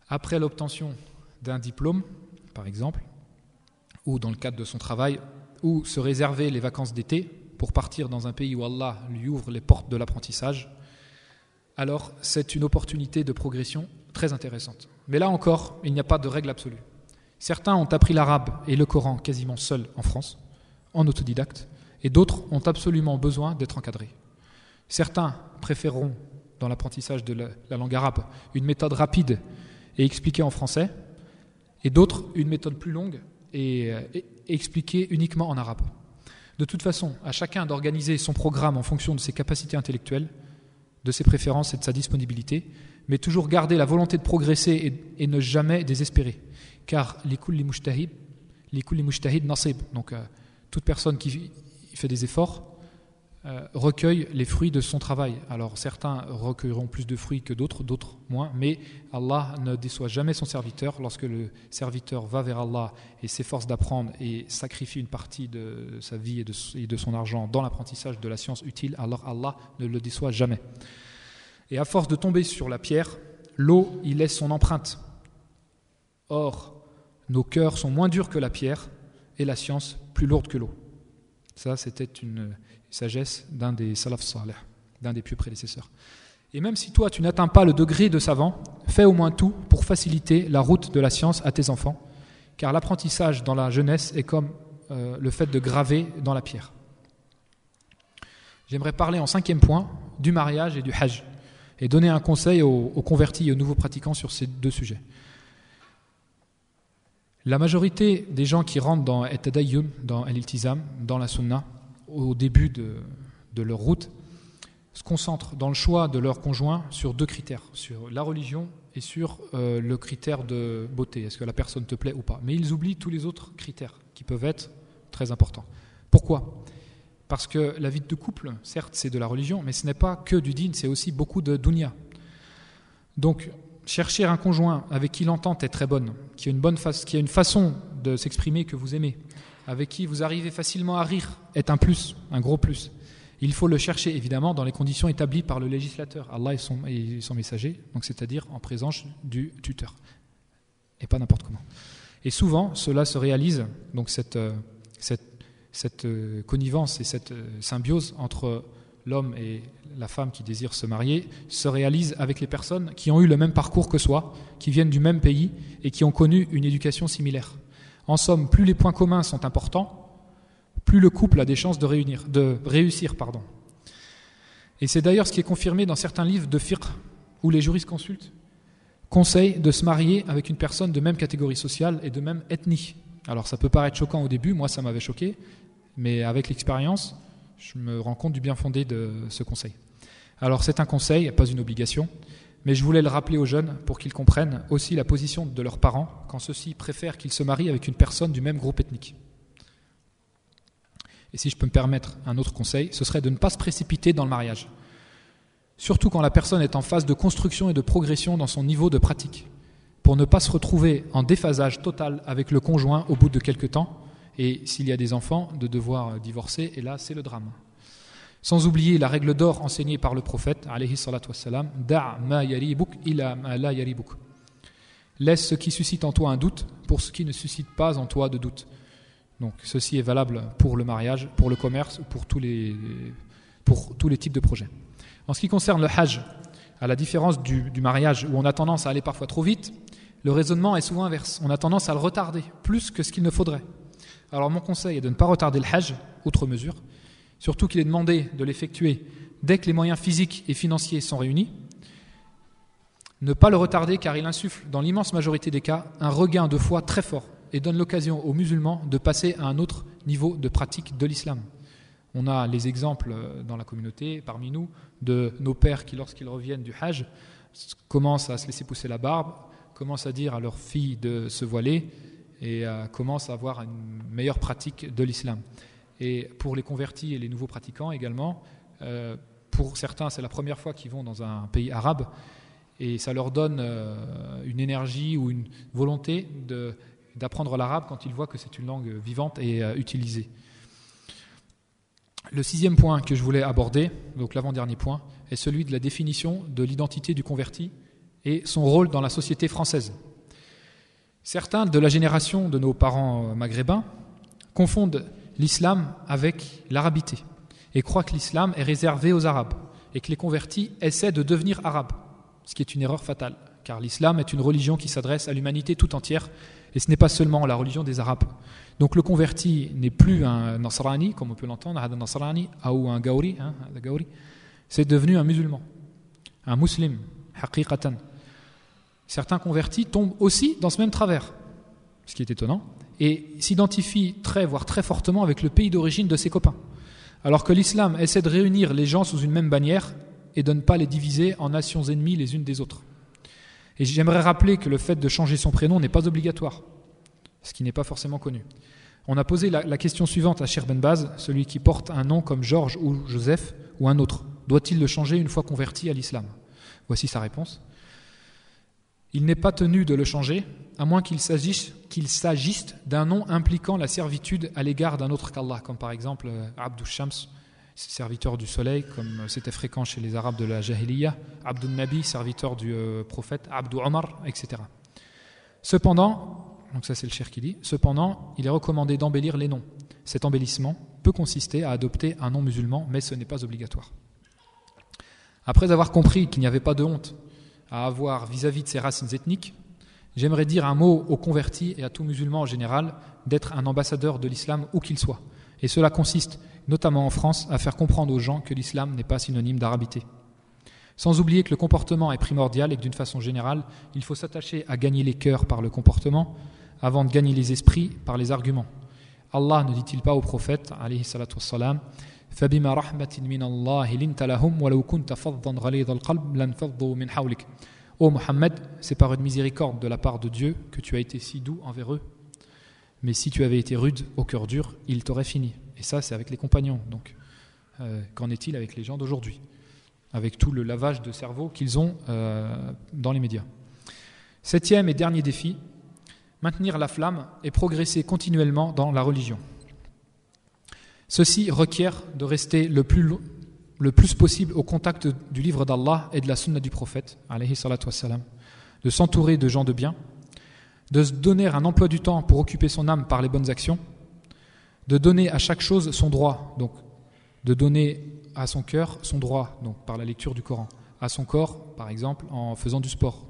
après l'obtention d'un diplôme, par exemple, ou dans le cadre de son travail, ou se réserver les vacances d'été pour partir dans un pays où Allah lui ouvre les portes de l'apprentissage, alors c'est une opportunité de progression très intéressante. Mais là encore, il n'y a pas de règle absolue. Certains ont appris l'arabe et le Coran quasiment seuls en France, en autodidacte, et d'autres ont absolument besoin d'être encadrés. Certains préféreront, dans l'apprentissage de la, langue arabe, une méthode rapide et expliquée en français, et d'autres une méthode plus longue et, et expliquée uniquement en arabe. De toute façon, à chacun d'organiser son programme en fonction de ses capacités intellectuelles, de ses préférences et de sa disponibilité, mais toujours garder la volonté de progresser et, ne jamais désespérer. Car les mujtahid, les mujtahid nasib, donc euh, toute personne qui fait des efforts euh, recueille les fruits de son travail. Alors certains recueilleront plus de fruits que d'autres, d'autres moins, mais Allah ne déçoit jamais son serviteur. Lorsque le serviteur va vers Allah et s'efforce d'apprendre et sacrifie une partie de sa vie et de, et de son argent dans l'apprentissage de la science utile, alors Allah ne le déçoit jamais. Et à force de tomber sur la pierre, l'eau y laisse son empreinte. Or, nos cœurs sont moins durs que la pierre et la science plus lourde que l'eau. Ça, c'était une sagesse d'un des salaf salih, d'un des pieux prédécesseurs. Et même si toi, tu n'atteins pas le degré de savant, fais au moins tout pour faciliter la route de la science à tes enfants, car l'apprentissage dans la jeunesse est comme euh, le fait de graver dans la pierre. J'aimerais parler en cinquième point du mariage et du hajj et donner un conseil aux, convertis et aux nouveaux pratiquants sur ces deux sujets. La majorité des gens qui rentrent dans Etadayyun, dans El-Iltizam, dans la Sunna, au début de, leur route, se concentrent dans le choix de leur conjoint sur deux critères, sur la religion et sur euh, le critère de beauté, est-ce que la personne te plaît ou pas? Mais ils oublient tous les autres critères qui peuvent être très importants. Pourquoi? Parce que la vie de couple, certes, c'est de la religion, mais ce n'est pas que du din, c'est aussi beaucoup de dunya. Donc, chercher un conjoint avec qui l'entente est très bonne, qui a une, bonne qui a une façon de s'exprimer que vous aimez, avec qui vous arrivez facilement à rire, est un plus, un gros plus. Il faut le chercher évidemment dans les conditions établies par le législateur, Allah et son, et son messager, donc c'est-à-dire en présence du tuteur, et pas n'importe comment. Et souvent, cela se réalise, donc cette, euh, euh, connivence et cette euh, symbiose entre l'homme et la femme qui désire se marier se réalise avec les personnes qui ont eu le même parcours que soi, qui viennent du même pays et qui ont connu une éducation similaire. En somme, plus les points communs sont importants, plus le couple a des chances de réussir. Pardon. Et c'est d'ailleurs ce qui est confirmé dans certains livres de fiqh où les juristes consultent, conseillent de se marier avec une personne de même catégorie sociale et de même ethnie Alors ça peut paraître choquant au début, moi ça m'avait choqué, mais avec l'expérience, je me rends compte du bien fondé de ce conseil. Alors c'est un conseil, pas une obligation, mais je voulais le rappeler aux jeunes pour qu'ils comprennent aussi la position de leurs parents quand ceux-ci préfèrent qu'ils se marient avec une personne du même groupe ethnique. Et si je peux me permettre un autre conseil, ce serait de ne pas se précipiter dans le mariage. Surtout quand la personne est en phase de construction et de progression dans son niveau de pratique, pour ne pas se retrouver en déphasage total avec le conjoint au bout de quelque temps, et s'il y a des enfants, de devoir divorcer, et là c'est le drame. Sans oublier la règle d'or enseignée par le prophète, alayhi wassalam, Da' ma yaribuk ila ma la. Laisse ce qui suscite en toi un doute pour ce qui ne suscite pas en toi de doute. Donc ceci est valable pour le mariage, pour le commerce ou pour tous les, pour tous les types de projets. En ce qui concerne le hajj, à la différence du, du mariage où on a tendance à aller parfois trop vite, le raisonnement est souvent inverse. On a tendance à le retarder plus que ce qu'il ne faudrait. Alors mon conseil est de ne pas retarder le hajj, outre mesure, surtout qu'il est demandé de l'effectuer dès que les moyens physiques et financiers sont réunis. Ne pas le retarder car il insuffle, dans l'immense majorité des cas, un regain de foi très fort et donne l'occasion aux musulmans de passer à un autre niveau de pratique de l'islam. On a les exemples euh, dans la communauté, parmi nous, de nos pères qui, lorsqu'ils reviennent du Hajj, commencent à se laisser pousser la barbe, commencent à dire à leurs filles de se voiler et euh, commencent à avoir une meilleure pratique de l'islam. Et pour les convertis et les nouveaux pratiquants également, euh, pour certains, c'est la première fois qu'ils vont dans un pays arabe et ça leur donne euh, une énergie ou une volonté d'apprendre l'arabe quand ils voient que c'est une langue vivante et utilisée. Le sixième point que je voulais aborder, donc l'avant-dernier point, est celui de la définition de l'identité du converti et son rôle dans la société française. Certains de la génération de nos parents maghrébins confondent l'islam avec l'arabité et croit que l'islam est réservé aux Arabes et que les convertis essaient de devenir arabes, ce qui est une erreur fatale, car l'islam est une religion qui s'adresse à l'humanité tout entière et ce n'est pas seulement la religion des Arabes. Donc le converti n'est plus un Nasrani, comme on peut l'entendre, un Nasrani ou un Gauri, hein, c'est devenu un musulman, un musulman, haqiqatan. Certains convertis tombent aussi dans ce même travers, ce qui est étonnant, et s'identifie très, voire très fortement avec le pays d'origine de ses copains. Alors que l'islam essaie de réunir les gens sous une même bannière et de ne pas les diviser en nations ennemies les unes des autres. Et j'aimerais rappeler que le fait de changer son prénom n'est pas obligatoire, ce qui n'est pas forcément connu. On a posé la, question suivante à Cher Ben Baz, celui qui porte un nom comme Georges ou Joseph ou un autre. Doit-il le changer une fois converti à l'islam? Voici sa réponse. Il n'est pas tenu de le changer, à moins qu'il s'agisse, d'un nom impliquant la servitude à l'égard d'un autre qu'Allah, comme par exemple euh, Abdou Shams, serviteur du soleil, comme c'était fréquent chez les Arabes de la Jahiliya, Abdou Nabi, serviteur du euh, prophète, Abdou Omar, etc. Cependant, donc ça c'est le cher qui dit, cependant, il est recommandé d'embellir les noms. Cet embellissement peut consister à adopter un nom musulman, mais ce n'est pas obligatoire. Après avoir compris qu'il n'y avait pas de honte à avoir vis-à-vis de ses racines ethniques, j'aimerais dire un mot aux convertis et à tout musulman en général d'être un ambassadeur de l'islam où qu'il soit. Et cela consiste, notamment en France, à faire comprendre aux gens que l'islam n'est pas synonyme d'arabité. Sans oublier que le comportement est primordial et que d'une façon générale, il faut s'attacher à gagner les cœurs par le comportement avant de gagner les esprits par les arguments. Allah ne dit-il pas au prophète, alayhi salatu wassalam, فبما رحمة من الله لنت لهم ولو كنت فظا غليظ القلب لانفضوا من حولك Ô Mohammed, c'est par une miséricorde de la part de Dieu que tu as été si doux envers eux. Mais si tu avais été rude au cœur dur, il t'aurait fini. Et ça, c'est avec les compagnons. Donc, euh, qu'en est-il avec les gens d'aujourd'hui Avec tout le lavage de cerveau qu'ils ont euh, dans les médias. Septième et dernier défi maintenir la flamme et progresser continuellement dans la religion. Ceci requiert de rester le plus, le plus possible au contact du livre d'Allah et de la sunna du prophète, de s'entourer de gens de bien, de se donner un emploi du temps pour occuper son âme par les bonnes actions, de donner à chaque chose son droit, donc de donner à son cœur son droit, donc par la lecture du Coran, à son corps, par exemple, en faisant du sport,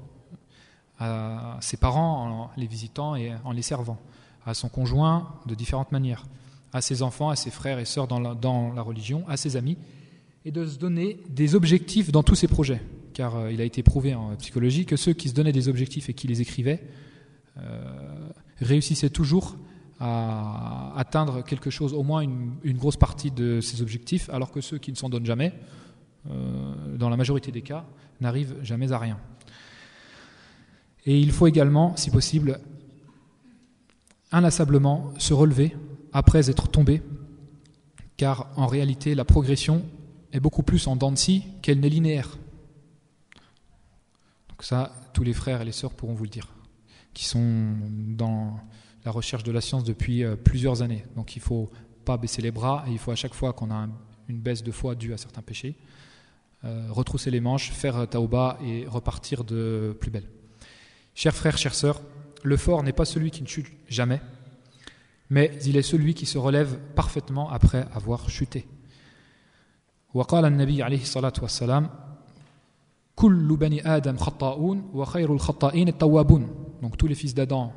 à ses parents en les visitant et en les servant, à son conjoint de différentes manières, à ses enfants, à ses frères et sœurs dans la, religion, à ses amis, et de se donner des objectifs dans tous ses projets. Car euh, il a été prouvé en psychologie que ceux qui se donnaient des objectifs et qui les écrivaient euh, réussissaient toujours à atteindre quelque chose, au moins une, grosse partie de ses objectifs, alors que ceux qui ne s'en donnent jamais, euh, dans la majorité des cas, n'arrivent jamais à rien. Et il faut également, si possible, inlassablement se relever après être tombé, car en réalité la progression est beaucoup plus en dents de scie qu'elle n'est linéaire. Donc ça, tous les frères et les sœurs pourront vous le dire, qui sont dans la recherche de la science depuis euh, plusieurs années. Donc il ne faut pas baisser les bras et il faut à chaque fois qu'on a une baisse de foi due à certains péchés, euh, retrousser les manches, faire taouba et repartir de plus belle. Chers frères, chères sœurs, le fort n'est pas celui qui ne chute jamais, mais il est celui qui se relève parfaitement après avoir chuté. وقال النبي عليه الصلاة والسلام كل بني آدم خطاؤون وخير الخطائين التوابون donc tous les fils d'Adam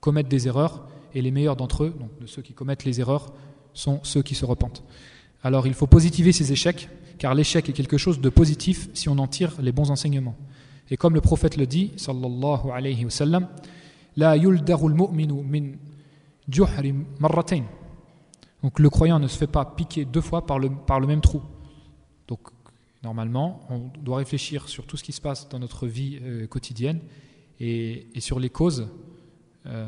commettent des erreurs et les meilleurs d'entre eux, donc de ceux qui commettent les erreurs, sont ceux qui se repentent. Alors il faut positiver ces échecs, car l'échec est quelque chose de positif si on en tire les bons enseignements. Et comme le prophète le dit, sallallahu alayhi wa sallam, la mu'minu min donc le croyant ne se fait pas piquer deux fois par le, par le même trou. Donc normalement, on doit réfléchir sur tout ce qui se passe dans notre vie euh, quotidienne et, sur les causes euh,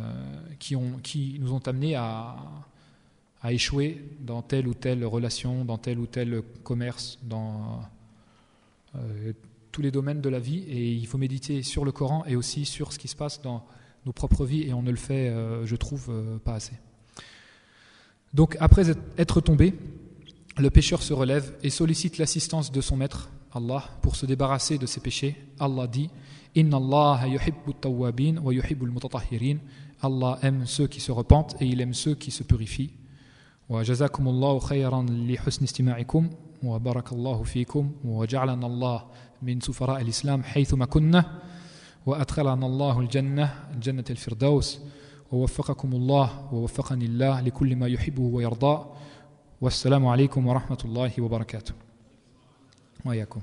qui, ont, qui nous ont amenés à, à échouer dans telle ou telle relation, dans tel ou tel commerce, dans euh, tous les domaines de la vie. Et il faut méditer sur le Coran et aussi sur ce qui se passe dans nos propres vies et on ne le fait, euh, je trouve, euh, pas assez. Donc après être tombé, le pécheur se relève et sollicite l'assistance de son maître, Allah, pour se débarrasser de ses péchés. Allah dit Inna Allah tawwabin wa yuhibbul mutatahirin. Allah aime ceux qui se repentent et il aime ceux qui se purifient. Wa jazakumullahu khayran li husni istima'ikum wa barakallahu fikum wa ja'alana Allah min sufara al-islam haythuma kunna. وأدخلنا الله الجنة جنة الفردوس. ووفقكم الله ووفقني الله لكل ما يحبه ويرضاه. والسلام عليكم ورحمة الله وبركاته. وإياكم.